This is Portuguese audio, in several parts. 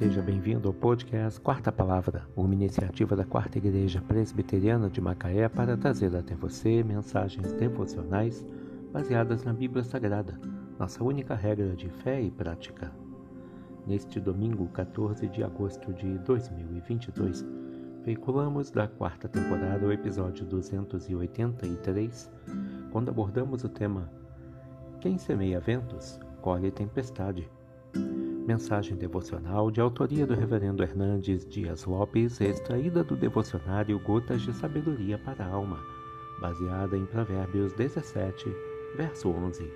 Seja bem-vindo ao podcast Quarta Palavra, uma iniciativa da Quarta Igreja Presbiteriana de Macaé para trazer até você mensagens devocionais baseadas na Bíblia Sagrada, nossa única regra de fé e prática. Neste domingo, 14 de agosto de 2022, veiculamos da quarta temporada o episódio 283, quando abordamos o tema Quem semeia ventos, colhe tempestade. Mensagem devocional de autoria do Reverendo Hernandes Dias Lopes, extraída do devocionário Gotas de Sabedoria para a Alma, baseada em Provérbios 17, verso 11.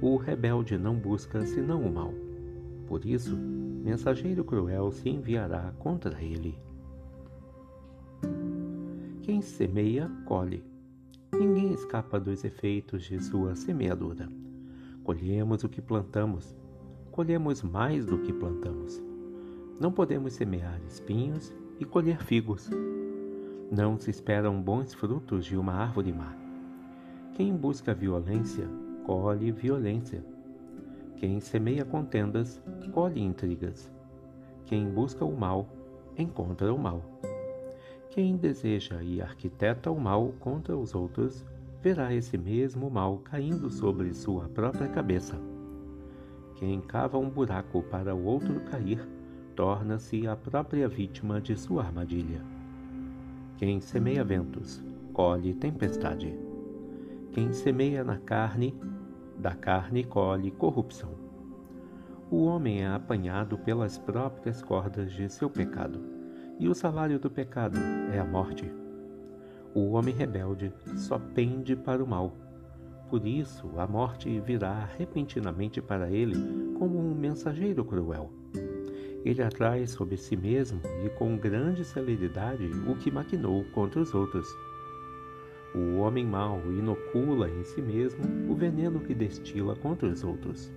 O rebelde não busca senão o mal. Por isso, mensageiro cruel se enviará contra ele. Quem semeia, colhe. Ninguém escapa dos efeitos de sua semeadura. Colhemos o que plantamos, colhemos mais do que plantamos. Não podemos semear espinhos e colher figos. Não se esperam bons frutos de uma árvore má. Quem busca violência, colhe violência. Quem semeia contendas, colhe intrigas. Quem busca o mal, encontra o mal. Quem deseja e arquiteta o mal contra os outros, verá esse mesmo mal caindo sobre sua própria cabeça. Quem cava um buraco para o outro cair, torna-se a própria vítima de sua armadilha. Quem semeia ventos, colhe tempestade. Quem semeia na carne, da carne colhe corrupção. O homem é apanhado pelas próprias cordas de seu pecado, e o salário do pecado é a morte. O homem rebelde só pende para o mal. Por isso, a morte virá repentinamente para ele como um mensageiro cruel. Ele atrai sobre si mesmo e com grande celeridade o que maquinou contra os outros. O homem mau inocula em si mesmo o veneno que destila contra os outros.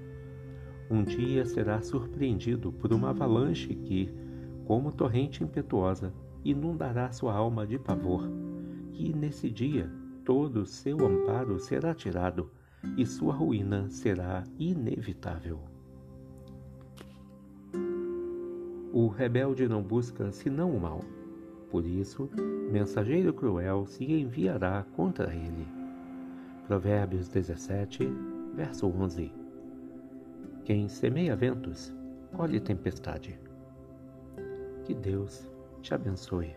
Um dia será surpreendido por uma avalanche que, como torrente impetuosa, inundará sua alma de pavor que nesse dia todo seu amparo será tirado e sua ruína será inevitável. O rebelde não busca senão o mal. Por isso, mensageiro cruel se enviará contra ele. Provérbios 17, verso 11. Quem semeia ventos, colhe tempestade. Que Deus te abençoe.